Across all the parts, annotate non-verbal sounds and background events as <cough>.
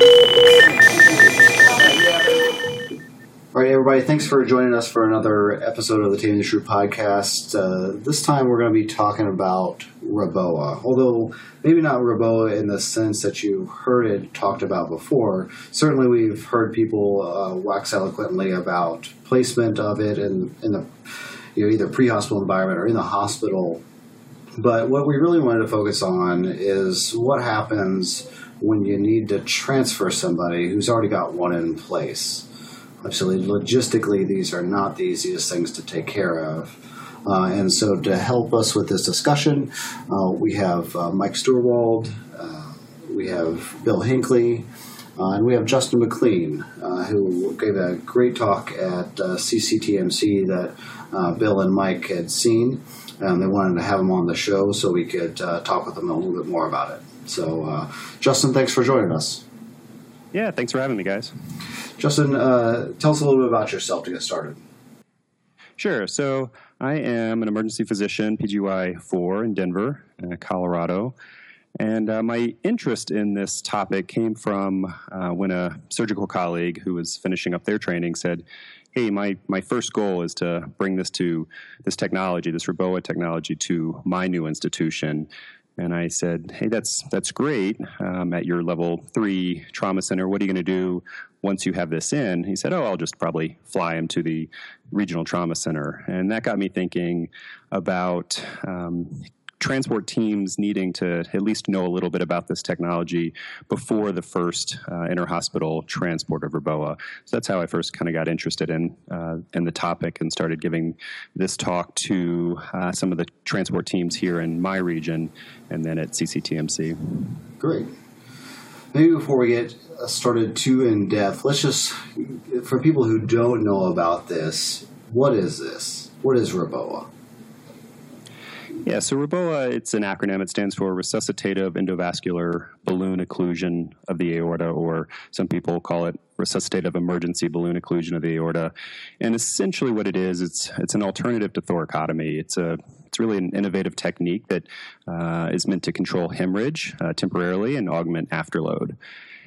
All right, everybody, thanks for joining us for another episode of the Taming the SRU podcast. Uh, this time we're going to be talking about Reboa, although maybe not Reboa in the sense that you heard it talked about before. Certainly, we've heard people uh, wax eloquently about placement of it in, in the you know, either pre-hospital environment or in the hospital. But what we really wanted to focus on is what happens when you need to transfer somebody who's already got one in place. Actually, logistically, these are not the easiest things to take care of. Uh, and so, to help us with this discussion, uh, we have uh, Mike Steuerwald, uh, we have Bill Hinckley, uh, and we have Justin McLean, uh, who gave a great talk at CCTMC that Bill and Mike had seen. And they wanted to have him on the show so we could talk with them a little bit more about it. So, Justin, thanks for joining us. Yeah, thanks for having me, guys. Justin, uh, tell us a little bit about yourself to get started. Sure. So I am an emergency physician, PGY 4 in Denver, uh, Colorado. And uh, my interest in this topic came from uh, when a surgical colleague who was finishing up their training said, Hey, my, my first goal is to bring this to this technology, this Reboa technology, to my new institution. And I said, "Hey, that's that's great. Um, at your level three trauma center, what are you going to do once you have this in?" He said, "Oh, I'll just probably fly him to the regional trauma center." And that got me thinking about um, transport teams needing to at least know a little bit about this technology before the first uh, inter-hospital transport of Reboa. So that's how I first kind of got interested in uh, in the topic and started giving this talk to uh, some of the transport teams here in my region, and then at CCTMC. Great. Maybe before we get started too in depth, let's just for people who don't know about this, what is this? What is Reboa? Yeah, so REBOA, it's an acronym. It stands for Resuscitative Endovascular Balloon Occlusion of the Aorta, or some people call it Resuscitative Emergency Balloon Occlusion of the Aorta. And essentially, what it is, it's it's an alternative to thoracotomy. It's a it's really an innovative technique that uh, is meant to control hemorrhage uh, temporarily and augment afterload.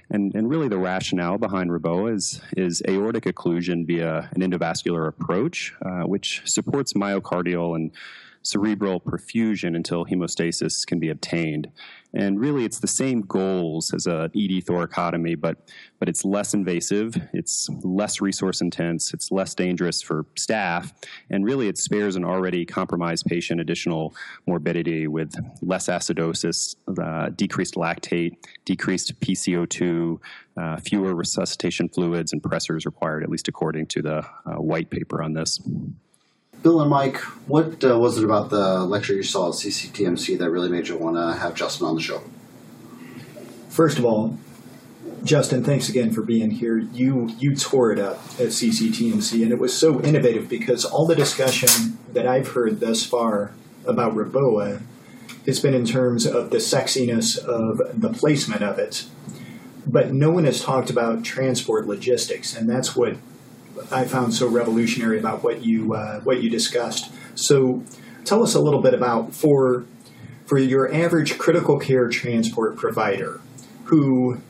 And, and really, the rationale behind Reboa is, is aortic occlusion via an endovascular approach, uh, which supports myocardial and cerebral perfusion until hemostasis can be obtained. And really, it's the same goals as a ED thoracotomy, but but it's less invasive, it's less resource intense, it's less dangerous for staff, and really, it spares an already compromised patient additional morbidity with less acidosis, uh, decreased lactate, decreased PCO2, uh, fewer resuscitation fluids and pressors required, at least according to the uh, white paper on this. Bill and Mike, what uh, was it about the lecture you saw at CCTMC that really made you want to have Justin on the show? First of all, Justin, thanks again for being here. You you tore it up at CCTMC, and it was so innovative because all the discussion that I've heard thus far about Reboa has been in terms of the sexiness of the placement of it, but no one has talked about transport logistics, and that's what I found so revolutionary about what you uh, what you discussed. So, tell us a little bit about for for your average critical care transport provider, who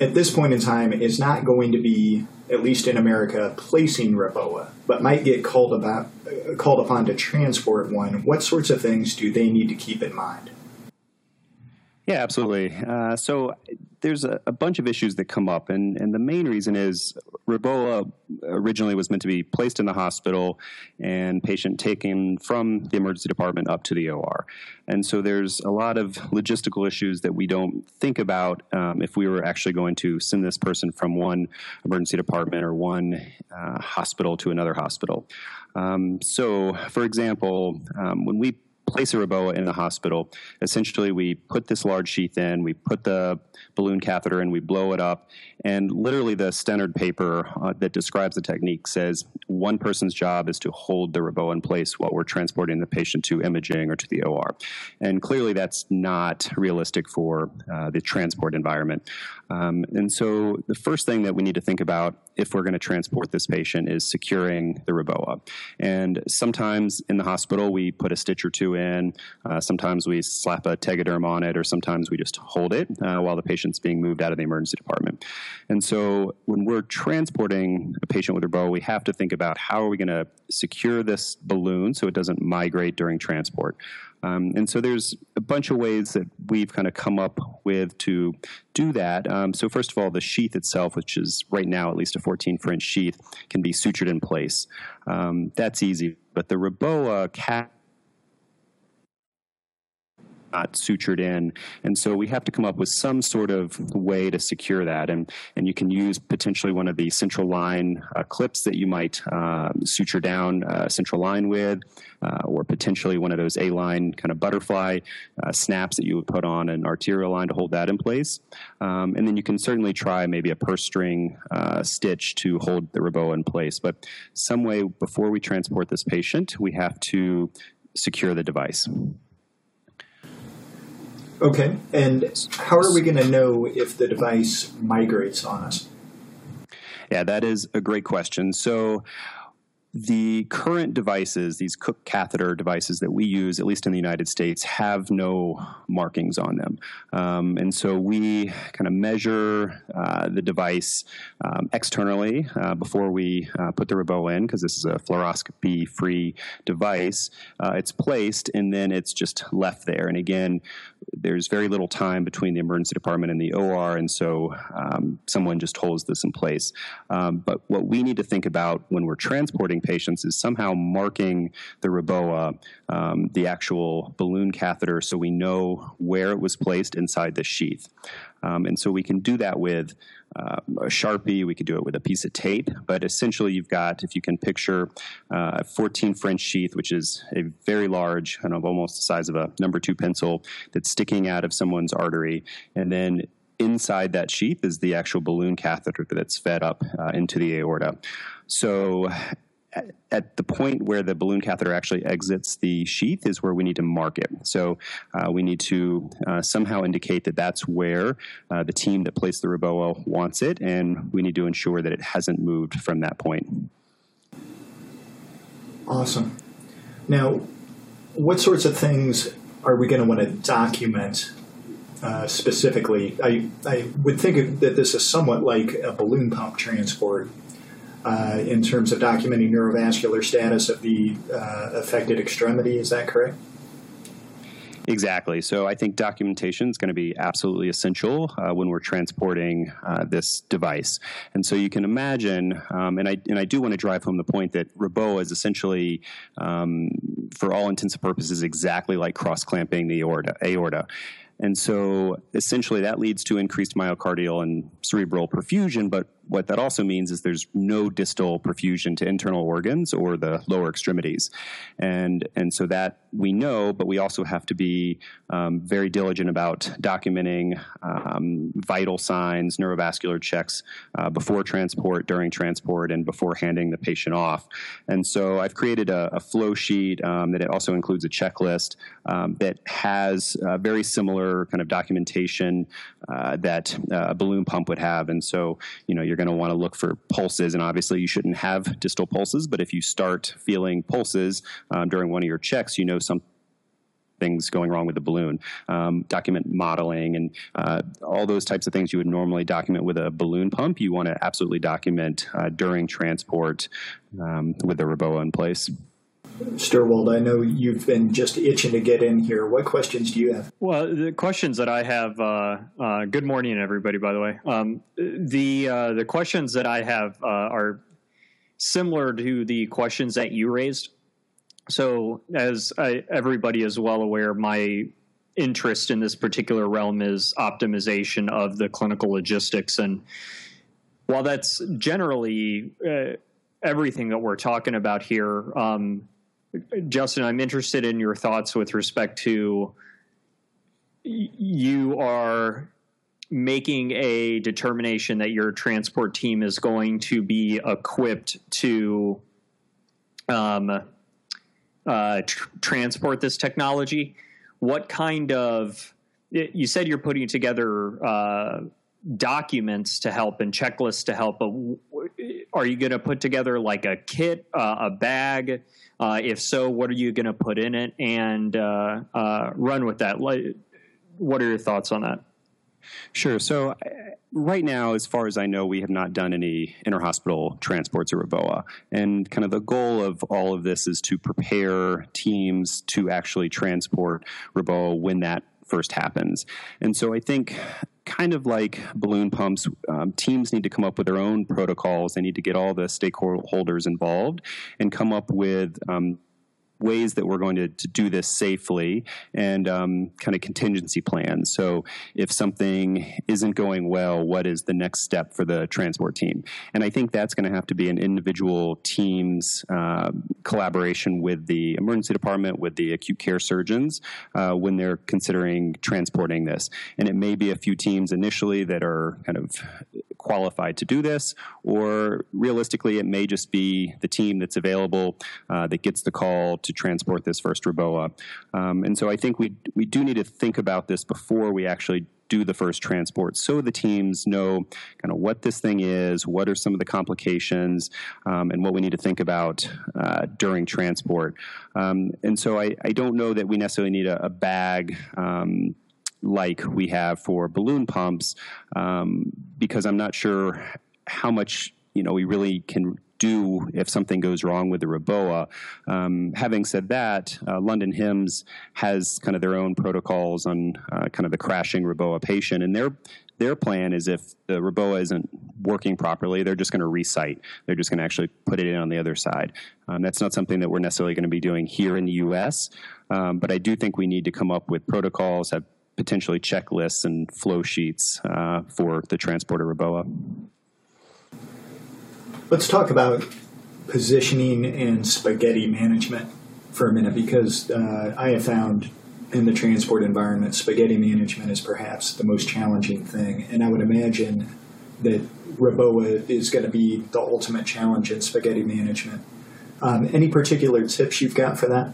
at this point in time is not going to be at least in America placing Reboa, but might get called about called upon to transport one. What sorts of things do they need to keep in mind? Yeah, absolutely. Uh, so there's a, a, bunch of issues that come up, and, and the main reason is Reboa originally was meant to be placed in the hospital and patient taken from the emergency department up to the OR. And so there's a lot of logistical issues that we don't think about um, if we were actually going to send this person from one emergency department or one uh, hospital to another hospital. Um, so, for example, um, when we place a Reboa in the hospital. Essentially, we put this large sheath in, we put the balloon catheter in, we blow it up, and literally the standard paper uh, that describes the technique says one person's job is to hold the Reboa in place while we're transporting the patient to imaging or to the OR. And clearly, that's not realistic for uh, the transport environment. Um, and so, the first thing that we need to think about if we're going to transport this patient is securing the Reboa. And sometimes in the hospital, we put a stitch or two in. Uh, sometimes we slap a tegaderm on it, or sometimes we just hold it uh, while the patient's being moved out of the emergency department. And so when we're transporting a patient with Reboa, we have to think about how are we going to secure this balloon so it doesn't migrate during transport. Um, and so there's a bunch of ways that we've kind of come up with to do that. Um, so first of all, the sheath itself, which is right now at least a 14 French sheath, can be sutured in place. Um, that's easy. But the Reboa cat not sutured in. And so we have to come up with some sort of way to secure that. And, and you can use potentially one of the central line uh, clips that you might uh, suture down uh, central line with, uh, or potentially one of those A line kind of butterfly uh, snaps that you would put on an arterial line to hold that in place. Um, and then you can certainly try maybe a purse string uh, stitch to hold the Reboa in place. But some way before we transport this patient, we have to secure the device. Okay, and how are we going to know if the device migrates on us? Yeah, that is a great question. So, the current devices, these Cook catheter devices that we use, at least in the United States, have no markings on them. Um, and so we kind of measure uh, the device um, externally uh, before we uh, put the Reboa in, because this is a fluoroscopy free device. Uh, it's placed and then it's just left there. And again, there's very little time between the emergency department and the OR, and so um, someone just holds this in place. Um, but what we need to think about when we're transporting patients is somehow marking the Reboa, um, the actual balloon catheter, so we know where it was placed inside the sheath. Um, and so we can do that with uh, a Sharpie, we could do it with a piece of tape, but essentially you've got, if you can picture uh, a 14 French sheath, which is a very large, kind of almost the size of a number two pencil that's sticking out of someone's artery, and then inside that sheath is the actual balloon catheter that's fed up uh, into the aorta. So at the point where the balloon catheter actually exits the sheath is where we need to mark it. So uh, we need to uh, somehow indicate that that's where uh, the team that placed the Reboa wants it, and we need to ensure that it hasn't moved from that point. Awesome. Now, what sorts of things are we going to want to document uh, specifically? I, I would think that this is somewhat like a balloon pump transport uh, in terms of documenting neurovascular status of the uh, affected extremity. Is that correct? Exactly. So I think documentation is going to be absolutely essential uh, when we're transporting uh, this device. And so you can imagine, um, and I and I do want to drive home the point that Reboa is essentially, um, for all intents and purposes, exactly like cross clamping the aorta. aorta. And so essentially that leads to increased myocardial and cerebral perfusion, but what that also means is there's no distal perfusion to internal organs or the lower extremities. And, and so that we know, but we also have to be um, very diligent about documenting um, vital signs, neurovascular checks uh, before transport, during transport, and before handing the patient off. And so I've created a, a flow sheet um, that also includes a checklist um, that has uh, very similar kind of documentation uh, that uh, a balloon pump would have. And so, you know, you're going to want to look for pulses, and obviously you shouldn't have distal pulses. But if you start feeling pulses um, during one of your checks, you know something things going wrong with the balloon. Um, document mottling and uh, all those types of things you would normally document with a balloon pump. You want to absolutely document uh, during transport um, with the Reboa in place. Steuerwald, I know you've been just itching to get in here. What questions do you have? Well, the questions that I have. Uh, uh, good morning, everybody. By the way, um, the uh, the questions that I have uh, are similar to the questions that you raised. So, as I, everybody is well aware, my interest in this particular realm is optimization of the clinical logistics, and while that's generally uh, everything that we're talking about here. Um, Justin, I'm interested in your thoughts with respect to you are making a determination that your transport team is going to be equipped to um, uh, tr- transport this technology. What kind of you said you're putting together uh, documents to help and checklists to help, but are you going to put together like a kit, uh, a bag? Uh, if so, what are you going to put in it and uh, uh, run with that? What are your thoughts on that? Sure. So, uh, right now, as far as I know, we have not done any interhospital transports or Reboa. And kind of the goal of all of this is to prepare teams to actually transport Reboa when that first happens. And so I think kind of like balloon pumps, um, teams need to come up with their own protocols. They need to get all the stakeholders involved and come up with um, ways that we're going to, to do this safely and um, kind of contingency plans. So, if something isn't going well, what is the next step for the transport team? And I think that's going to have to be an individual team's uh, collaboration with the emergency department, with the acute care surgeons uh, when they're considering transporting this. And it may be a few teams initially that are kind of qualified to do this, or realistically, it may just be the team that's available uh, that gets the call to transport this first Reboa. Um, and so I think we we do need to think about this before we actually do the first transport so the teams know kind of what this thing is, what are some of the complications, um, and what we need to think about uh, during transport. Um, and so I, I, don't know that we necessarily need a, a bag. Um, like we have for balloon pumps, um, because I'm not sure how much you know we really can do if something goes wrong with the Reboa. Um, having said that, uh, London HEMS has kind of their own protocols on uh, kind of the crashing Reboa patient, and their their plan is if the Reboa isn't working properly, they're just going to re-site. They're just going to actually put it in on the other side. Um, that's not something that we're necessarily going to be doing here in the U.S., um, but I do think we need to come up with protocols, have potentially checklists and flow sheets uh, for the transporter Reboa. Let's talk about positioning and spaghetti management for a minute because uh, I have found in the transport environment, spaghetti management is perhaps the most challenging thing. And I would imagine that Reboa is going to be the ultimate challenge in spaghetti management. Um, any particular tips you've got for that?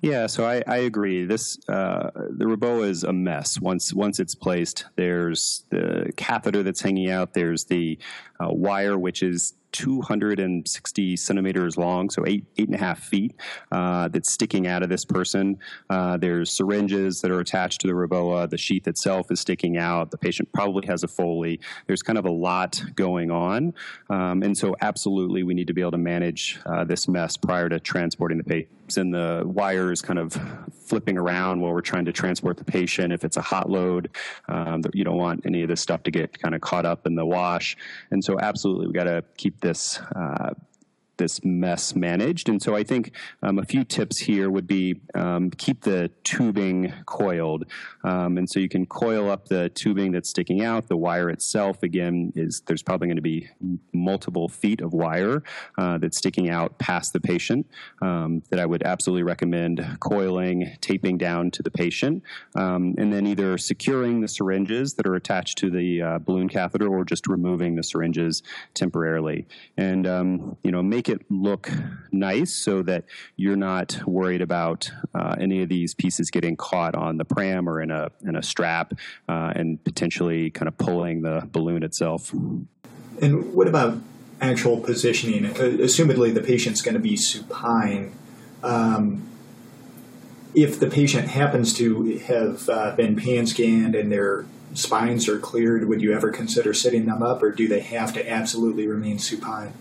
Yeah, so I, I agree. This uh, the Reboa is a mess. Once once it's placed, there's the catheter that's hanging out. There's the uh, wire, which is 260 centimeters long, so eight eight and a half feet, uh, that's sticking out of this person. Uh, there's syringes that are attached to the Reboa. The sheath itself is sticking out. The patient probably has a Foley. There's kind of a lot going on, um, and so absolutely we need to be able to manage uh, this mess prior to transporting the patient. And the wires kind of flipping around while we're trying to transport the patient. If it's a hot load, um, you don't want any of this stuff to get kind of caught up in the wash. And so, absolutely, we got to keep this uh, this mess managed. And so I think um, a few tips here would be um, keep the tubing coiled. Um, and so you can coil up the tubing that's sticking out. The wire itself, again, is there's probably going to be multiple feet of wire uh, that's sticking out past the patient um, that I would absolutely recommend coiling, taping down to the patient, um, and then either securing the syringes that are attached to the uh, balloon catheter or just removing the syringes temporarily. And, um, you know, make it look nice so that you're not worried about uh, any of these pieces getting caught on the pram or in a in a strap uh, and potentially kind of pulling the balloon itself. And what about actual positioning? Uh, assumedly, the patient's going to be supine. Um, if the patient happens to have uh, been pan scanned and their spines are cleared, would you ever consider sitting them up, or do they have to absolutely remain supine?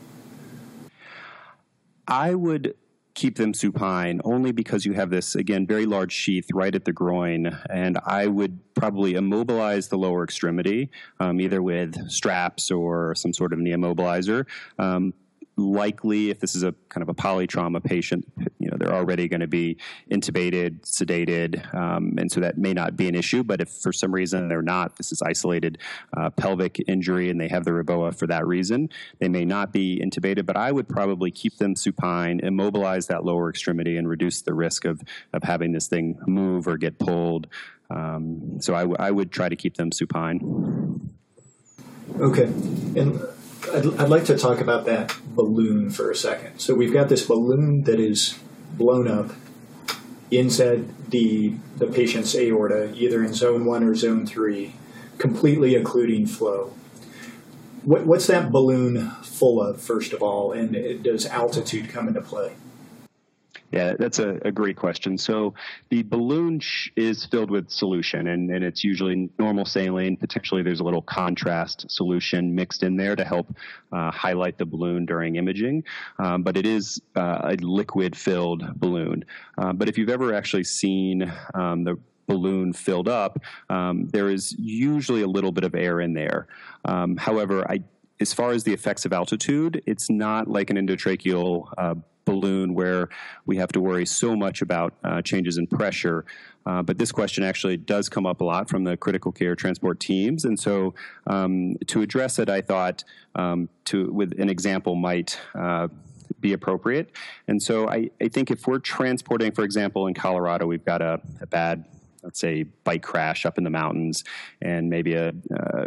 I would keep them supine only because you have this again very large sheath right at the groin and i would probably immobilize the lower extremity um, either with straps or some sort of knee immobilizer um, likely if this is a kind of a polytrauma patient you know they're already going to be intubated sedated um, and so that may not be an issue but if for some reason they're not this is isolated uh, pelvic injury and they have the reboa for that reason they may not be intubated but i would probably keep them supine immobilize that lower extremity and reduce the risk of of having this thing move or get pulled. Um, so I, w- I would try to keep them supine. Okay. And I'd, I'd like to talk about that balloon for a second. So we've got this balloon that is blown up inside the the patient's aorta, either in zone one or zone three, completely occluding flow. What, what's that balloon full of, first of all, and does altitude come into play? Yeah, that's a, a, great question. So the balloon sh- is filled with solution, and, and it's usually normal saline. Potentially, there's a little contrast solution mixed in there to help uh, highlight the balloon during imaging. Um, but it is uh, a liquid-filled balloon. Uh, but if you've ever actually seen um, the balloon filled up, um, there is usually a little bit of air in there. Um, however, I, as far as the effects of altitude, it's not like an endotracheal uh, balloon where we have to worry so much about uh, changes in pressure. Uh, but this question actually does come up a lot from the critical care transport teams, and so um, to address it, I thought um, to with an example might. Uh, be appropriate. And so I, I, think if we're transporting, for example, in Colorado, we've got a, a bad let's say bike crash up in the mountains and maybe a,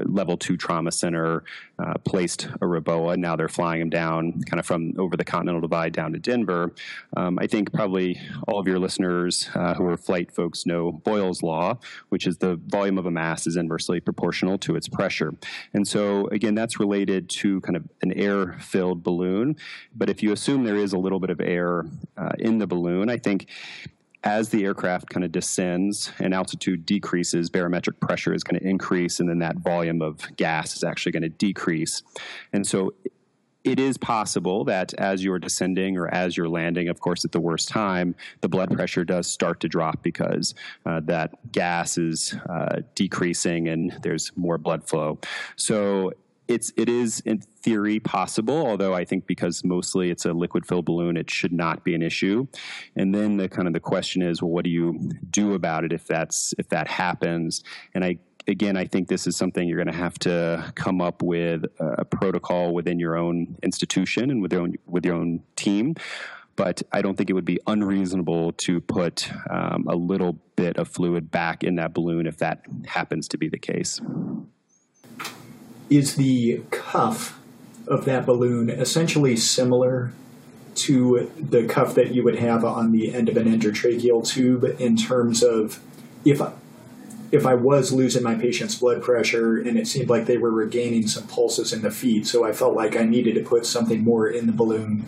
level two trauma center uh, placed a Reboa. Now they're flying them down kind of from over the Continental Divide down to Denver. Um, I think probably all of your listeners uh, who are flight folks know Boyle's Law, which is the volume of a mass is inversely proportional to its pressure. And so, again, that's related to kind of an air filled balloon. But if you assume there is a little bit of air uh, in the balloon, I think as the aircraft kind of descends and altitude decreases, barometric pressure is going to increase, and then that volume of gas is actually going to decrease. And so it is possible that as you're descending or as you're landing, of course, at the worst time, the blood pressure does start to drop because uh, that gas is uh, decreasing and there's more blood flow. So it's it is in theory possible, although I think because mostly it's a liquid filled balloon, it should not be an issue. And then the kind of the question is, well, what do you do about it if that's if that happens? And I again, I think this is something you're going to have to come up with a protocol within your own institution and with your own with your own team. But I don't think it would be unreasonable to put um, a little bit of fluid back in that balloon if that happens to be the case is the cuff of that balloon essentially similar to the cuff that you would have on the end of an endotracheal tube in terms of if I, if I was losing my patient's blood pressure and it seemed like they were regaining some pulses in the feet, so I felt like I needed to put something more in the balloon.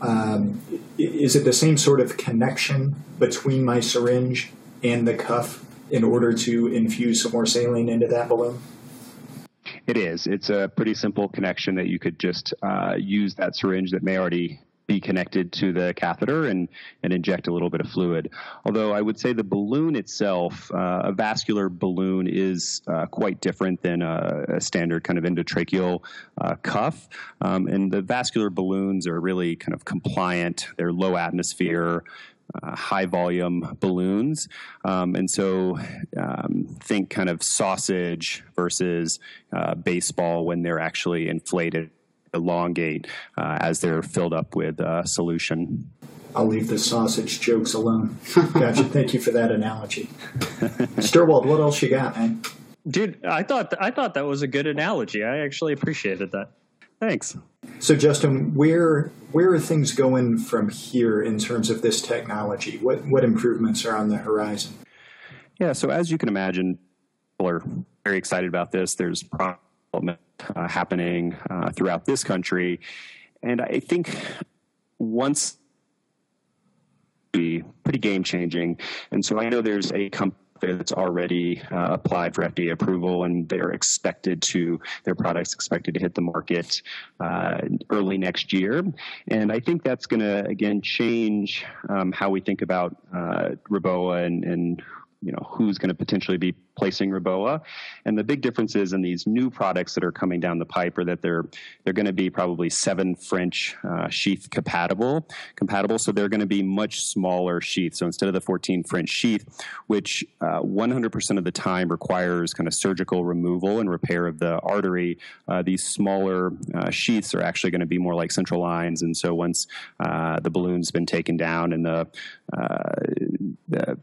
Um, is it the same sort of connection between my syringe and the cuff in order to infuse some more saline into that balloon? It is. It's a pretty simple connection that you could just uh, use that syringe that may already be connected to the catheter and, and inject a little bit of fluid. Although I would say the balloon itself, uh, a vascular balloon, is uh, quite different than a, a, standard kind of endotracheal uh, cuff. Um, and the vascular balloons are really kind of compliant, they're low atmosphere uh, high volume balloons. Um, and so um, think kind of sausage versus uh, baseball when they're actually inflated, elongate uh, as they're filled up with uh, solution. I'll leave the sausage jokes alone. <laughs> gotcha. Thank you for that analogy. <laughs> Steuerwald, what else you got, man? Dude, I thought I thought that was a good analogy. I actually appreciated that. Thanks. So, Justin, where where are things going from here in terms of this technology? What what improvements are on the horizon? Yeah, so as you can imagine, people are very excited about this. There's development uh, happening uh, throughout this country, and I think once be pretty game changing. And so I know there's a company that's already uh, applied for FDA approval, and they're expected to their products expected to hit the market uh, early next year. And I think that's going to again change um, how we think about uh, Reboa and, and you know who's going to potentially be placing Reboa. And the big difference is in these new products that are coming down the pipe are that they're they're going to be probably seven French uh, sheath compatible compatible. So they're going to be much smaller sheaths. So instead of the 14 French sheath, which uh, 100% of the time requires kind of surgical removal and repair of the artery, uh, these smaller uh, sheaths are actually going to be more like central lines. And so once uh, the balloon's been taken down and the uh, the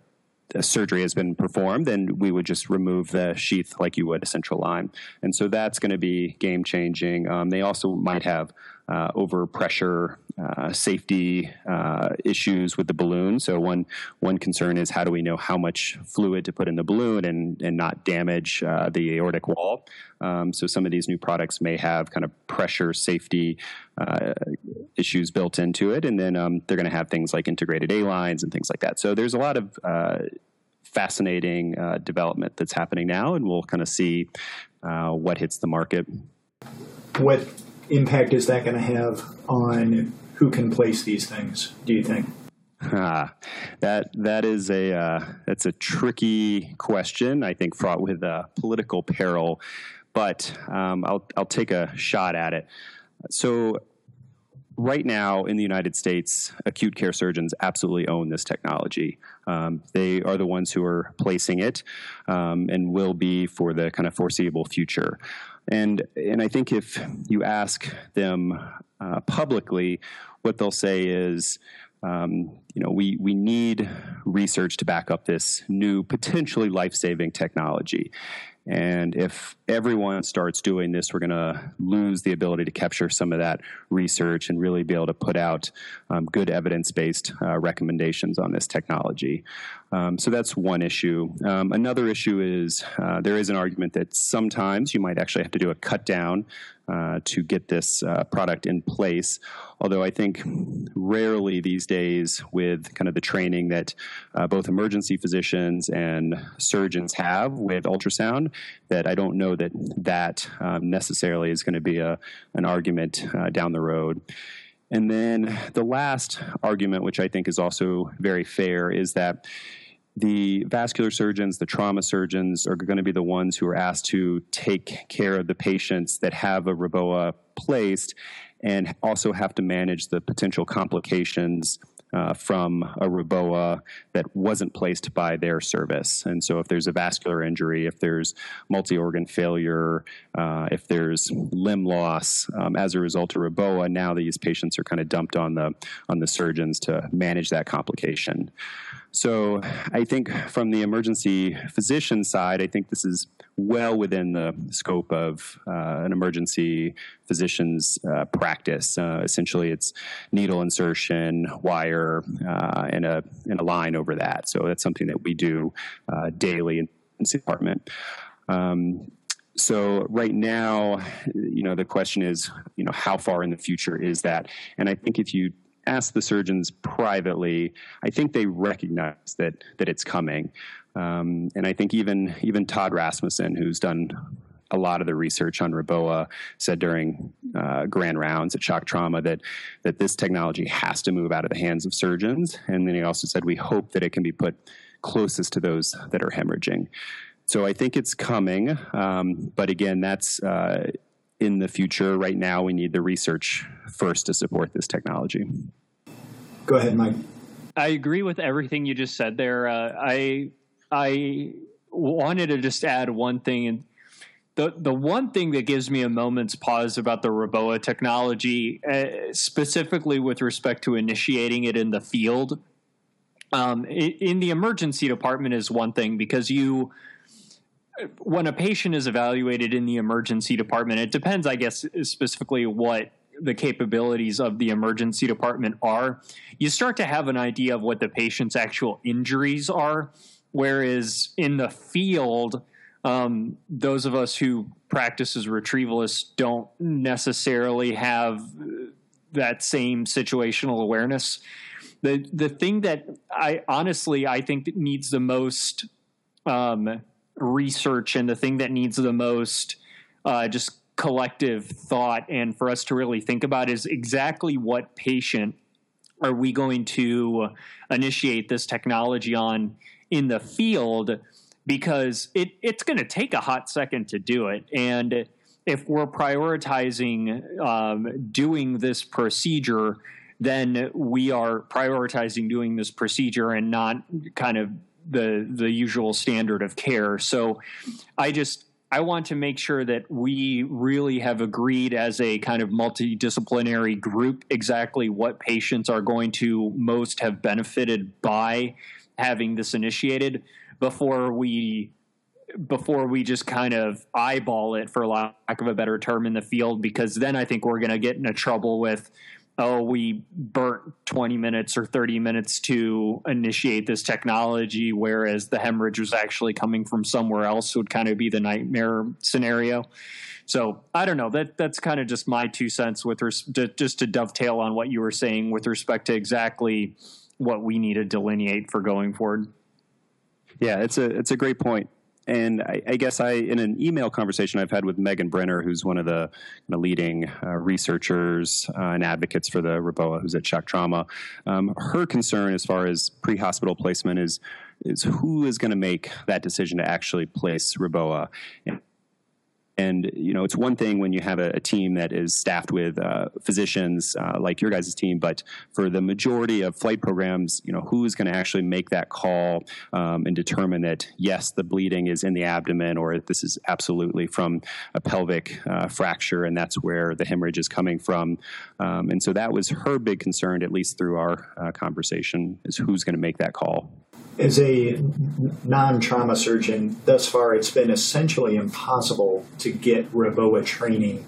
surgery has been performed, then we would just remove the sheath like you would a central line. And so that's going to be game changing. Um, they also might have uh, over pressure uh, safety uh, issues with the balloon. So one one concern is how do we know how much fluid to put in the balloon and and not damage uh, the aortic wall. Um, so some of these new products may have kind of pressure safety uh, issues built into it, and then um, they're going to have things like integrated A lines and things like that. So there's a lot of uh, fascinating uh, development that's happening now, and we'll kind of see what hits the market. What impact is that going to have on who can place these things? Do you think? Ah, that that is a uh, that's a tricky question. I think fraught with uh, political peril, but um, I'll I'll take a shot at it. So right now in the United States, acute care surgeons absolutely own this technology. Um, they are the ones who are placing it um, and will be for the kind of foreseeable future. And and I think if you ask them uh, publicly, what they'll say is, um, you know, we, we need research to back up this new, potentially life saving technology. And if everyone starts doing this, we're going to lose the ability to capture some of that research and really be able to put out um, good evidence based uh, recommendations on this technology. Um, so that's one issue. Um, another issue is uh, there is an argument that sometimes you might actually have to do a cut down to get this uh, product in place. Although I think rarely these days, with kind of the training that uh, both emergency physicians and surgeons have with ultrasound, that I don't know that that um, necessarily is going to be a, an argument uh, down the road. And then the last argument, which I think is also very fair, is that the vascular surgeons, the trauma surgeons are going to be the ones who are asked to take care of the patients that have a Reboa placed and also have to manage the potential complications uh, from a Reboa that wasn't placed by their service. And so, if there's a vascular injury, if there's multi organ failure, uh, if there's limb loss um, as a result of Reboa, now these patients are kind of dumped on the on the surgeons to manage that complication. So I think from the emergency physician side, I think this is well within the scope of uh, an emergency physician's uh, practice. Uh, essentially, it's needle insertion, wire, uh, and a and a line over that. So that's something that we do uh, daily in the department. Um, so right now, you know, the question is, you know, how far in the future is that? And I think if you ask the surgeons privately, I think they recognize that that it's coming. Um, and I think even even Todd Rasmussen, who's done a lot of the research on Reboa, said during uh, grand rounds at Shock Trauma that that this technology has to move out of the hands of surgeons. And then he also said we hope that it can be put closest to those that are hemorrhaging. So I think it's coming, um, but again, that's uh, in the future. Right now, we need the research first to support this technology. Go ahead, Mike. I agree with everything you just said there. Uh, I I wanted to just add one thing, and the the one thing that gives me a moment's pause about the Reboa technology, uh, specifically with respect to initiating it in the field, um, in, in the emergency department, is one thing because you when a patient is evaluated in the emergency department, it depends, I guess, specifically what the capabilities of the emergency department are. You start to have an idea of what the patient's actual injuries are. Whereas in the field, um, those of us who practice as retrievalists don't necessarily have that same situational awareness. The the thing that I honestly I think needs the most um, research and the thing that needs the most uh, just collective thought and for us to really think about is exactly what patient are we going to initiate this technology on in the field? Because it, it's going to take a hot second to do it. And if we're prioritizing um, doing this procedure then we are prioritizing doing this procedure and not kind of the the usual standard of care. So I just I want to make sure that we really have agreed as a kind of multidisciplinary group exactly what patients are going to most have benefited by having this initiated before we before we just kind of eyeball it, for lack of a better term, in the field, because then I think we're going to get into trouble with, oh, we burnt 20 minutes or 30 minutes to initiate this technology, whereas the hemorrhage was actually coming from somewhere else, would kind of be the nightmare scenario. So I don't know. That that's kind of just my two cents with res- just to dovetail on what you were saying with respect to exactly what we need to delineate for going forward. Yeah, it's a it's a great point. And I, I, guess I, in an email conversation I've had with Megan Brenner, who's one of the, leading uh, researchers uh, and advocates for the REBOA, who's at Shock Trauma, um, her concern as far as pre-hospital placement is is who is going to make that decision to actually place REBOA. And and you know, it's one thing when you have a, a team that is staffed with uh, physicians uh, like your guys' team, but for the majority of flight programs, you know, who's going to actually make that call um, and determine that yes, the bleeding is in the abdomen, or this is absolutely from a pelvic uh, fracture, and that's where the hemorrhage is coming from. Um, and so that was her big concern, at least through our uh, conversation, is who's going to make that call as a non-trauma surgeon, thus far it's been essentially impossible to get REBOA training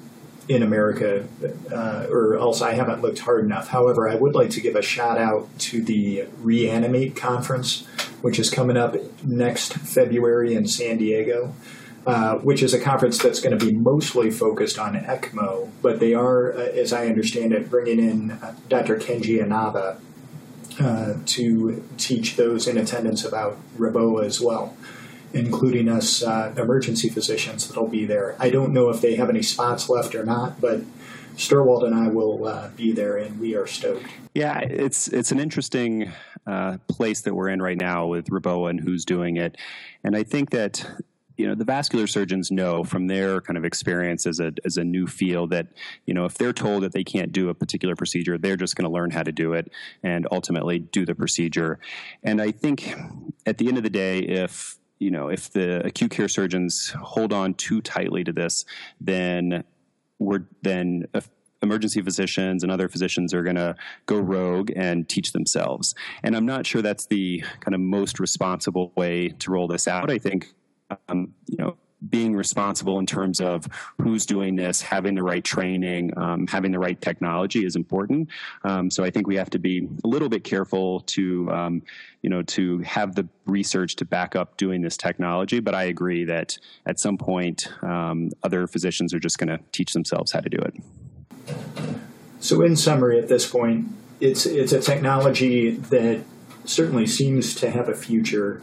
in America, uh, or else I haven't looked hard enough. However, I would like to give a shout out to the Reanimate conference, which is coming up next February in San Diego. Uh, which is a conference that's going to be mostly focused on ECMO, but they are, uh, as I understand it, bringing in uh, Dr. Kenji Inaba, uh, to teach those in attendance about REBOA as well, including us uh, emergency physicians that'll be there. I don't know if they have any spots left or not, but Steuerwald and I will uh, be there, and we are stoked. Yeah, it's it's an interesting uh, place that we're in right now with REBOA and who's doing it, and I think that you know the vascular surgeons know from their kind of experience as a as a new field that you know if they're told that they can't do a particular procedure they're just going to learn how to do it and ultimately do the procedure and i think at the end of the day if you know if the acute care surgeons hold on too tightly to this then we're then emergency physicians and other physicians are going to go rogue and teach themselves. And I'm not sure that's the kind of most responsible way to roll this out. I think um, you know, being responsible in terms of who's doing this, having the right training, um, having the right technology is important. Um, so I think we have to be a little bit careful to, um, you know, to have the research to back up doing this technology. But I agree that at some point, um, other physicians are just going to teach themselves how to do it. So, in summary, at this point, it's it's a technology that certainly seems to have a future.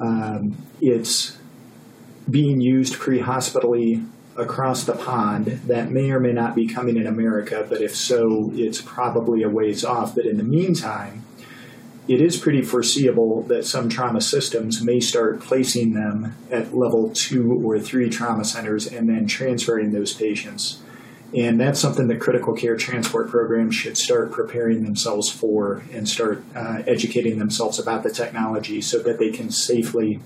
Um, it's being used pre-hospitally across the pond that may or may not be coming in America, but if so, it's probably a ways off. But in the meantime, it is pretty foreseeable that some trauma systems may start placing them at level two or three trauma centers and then transferring those patients. And that's something that critical care transport programs should start preparing themselves for and start uh, educating themselves about the technology so that they can safely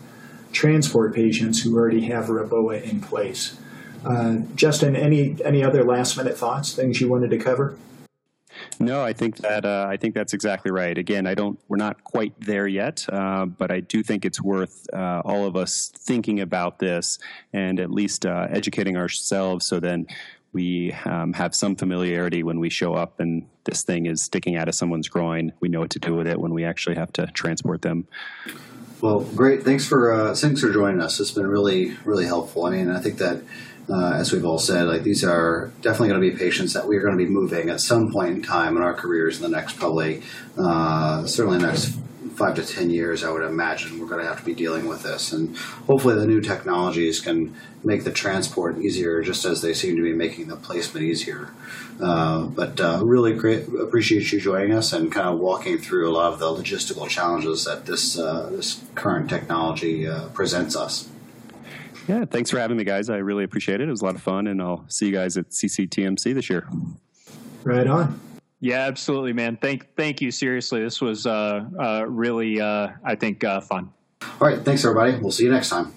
transport patients who already have REBOA in place. Uh, Justin, any any other last minute thoughts, things you wanted to cover? No, I think that uh, I think that's exactly right. Again, I don't. We're not quite there yet, uh, but I do think it's worth uh, all of us thinking about this and at least uh, educating ourselves. So then we um, have some familiarity when we show up and this thing is sticking out of someone's groin. We know what to do with it when we actually have to transport them. Well, great. Thanks for uh, thanks for joining us. It's been really really helpful. I mean, I think that uh, as we've all said, like these are definitely going to be patients that we are going to be moving at some point in time in our careers in the next probably uh, certainly next five to ten years, I would imagine we're going to have to be dealing with this, and hopefully the new technologies can make the transport easier, just as they seem to be making the placement easier. Uh, but uh, really great, appreciate you joining us and kind of walking through a lot of the logistical challenges that this uh, this current technology uh, presents us. Yeah, thanks for having me, guys. I really appreciate it. It was a lot of fun, and I'll see you guys at CCTMC this year. Right on. Yeah, absolutely, man. Thank, thank you. Seriously, this was uh, uh, really, uh, I think, uh, fun. All right, thanks everybody. We'll see you next time.